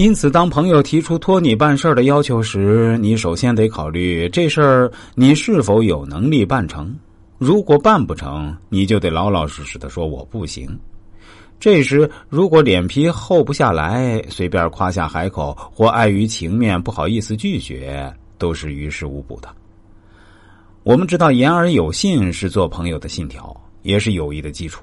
因此，当朋友提出托你办事的要求时，你首先得考虑这事儿你是否有能力办成。如果办不成，你就得老老实实的说我不行。这时，如果脸皮厚不下来，随便夸下海口，或碍于情面不好意思拒绝，都是于事无补的。我们知道，言而有信是做朋友的信条，也是友谊的基础。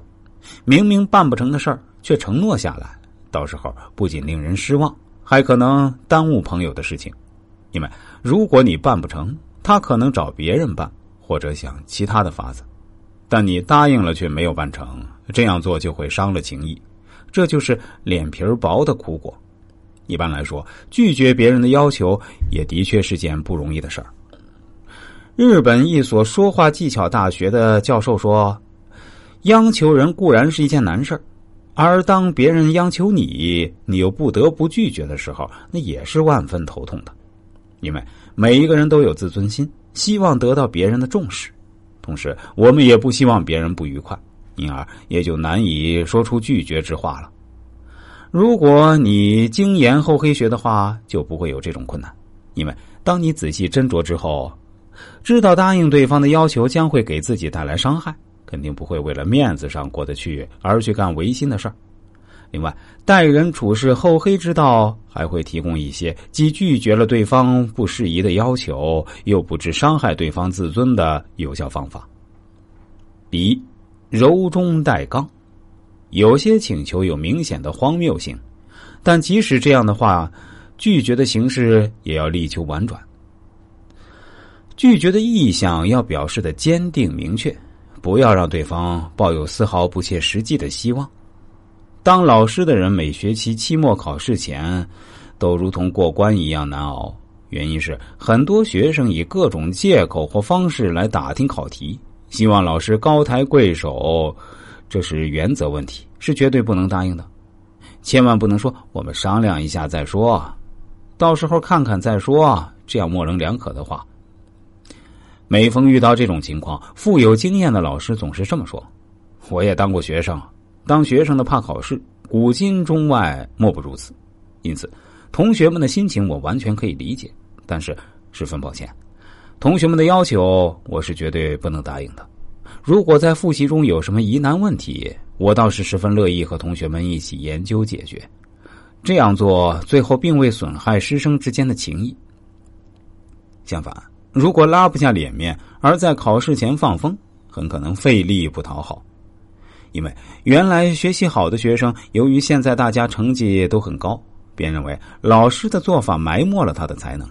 明明办不成的事儿，却承诺下来，到时候不仅令人失望。还可能耽误朋友的事情，因为如果你办不成，他可能找别人办，或者想其他的法子。但你答应了却没有办成，这样做就会伤了情谊，这就是脸皮薄的苦果。一般来说，拒绝别人的要求也的确是件不容易的事儿。日本一所说话技巧大学的教授说：“央求人固然是一件难事儿。”而当别人央求你，你又不得不拒绝的时候，那也是万分头痛的。因为每一个人都有自尊心，希望得到别人的重视，同时我们也不希望别人不愉快，因而也就难以说出拒绝之话了。如果你精研厚黑学的话，就不会有这种困难。因为当你仔细斟酌之后，知道答应对方的要求将会给自己带来伤害。肯定不会为了面子上过得去而去干违心的事儿。另外，待人处事厚黑之道还会提供一些既拒绝了对方不适宜的要求，又不致伤害对方自尊的有效方法。比柔中带刚，有些请求有明显的荒谬性，但即使这样的话，拒绝的形式也要力求婉转。拒绝的意向要表示的坚定明确。不要让对方抱有丝毫不切实际的希望。当老师的人每学期期末考试前，都如同过关一样难熬。原因是很多学生以各种借口或方式来打听考题，希望老师高抬贵手，这是原则问题，是绝对不能答应的。千万不能说“我们商量一下再说”，到时候看看再说，这样模棱两可的话。每逢遇到这种情况，富有经验的老师总是这么说：“我也当过学生，当学生的怕考试，古今中外莫不如此。因此，同学们的心情我完全可以理解。但是十分抱歉，同学们的要求我是绝对不能答应的。如果在复习中有什么疑难问题，我倒是十分乐意和同学们一起研究解决。这样做最后并未损害师生之间的情谊，相反。”如果拉不下脸面，而在考试前放风，很可能费力不讨好。因为原来学习好的学生，由于现在大家成绩都很高，便认为老师的做法埋没了他的才能。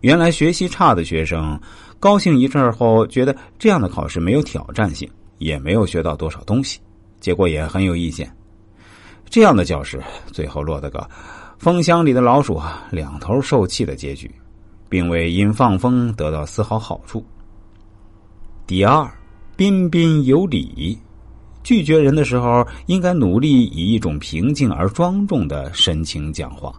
原来学习差的学生，高兴一阵后，觉得这样的考试没有挑战性，也没有学到多少东西，结果也很有意见。这样的教师，最后落得个风箱里的老鼠，两头受气的结局。并未因放风得到丝毫好处。第二，彬彬有礼，拒绝人的时候，应该努力以一种平静而庄重的神情讲话。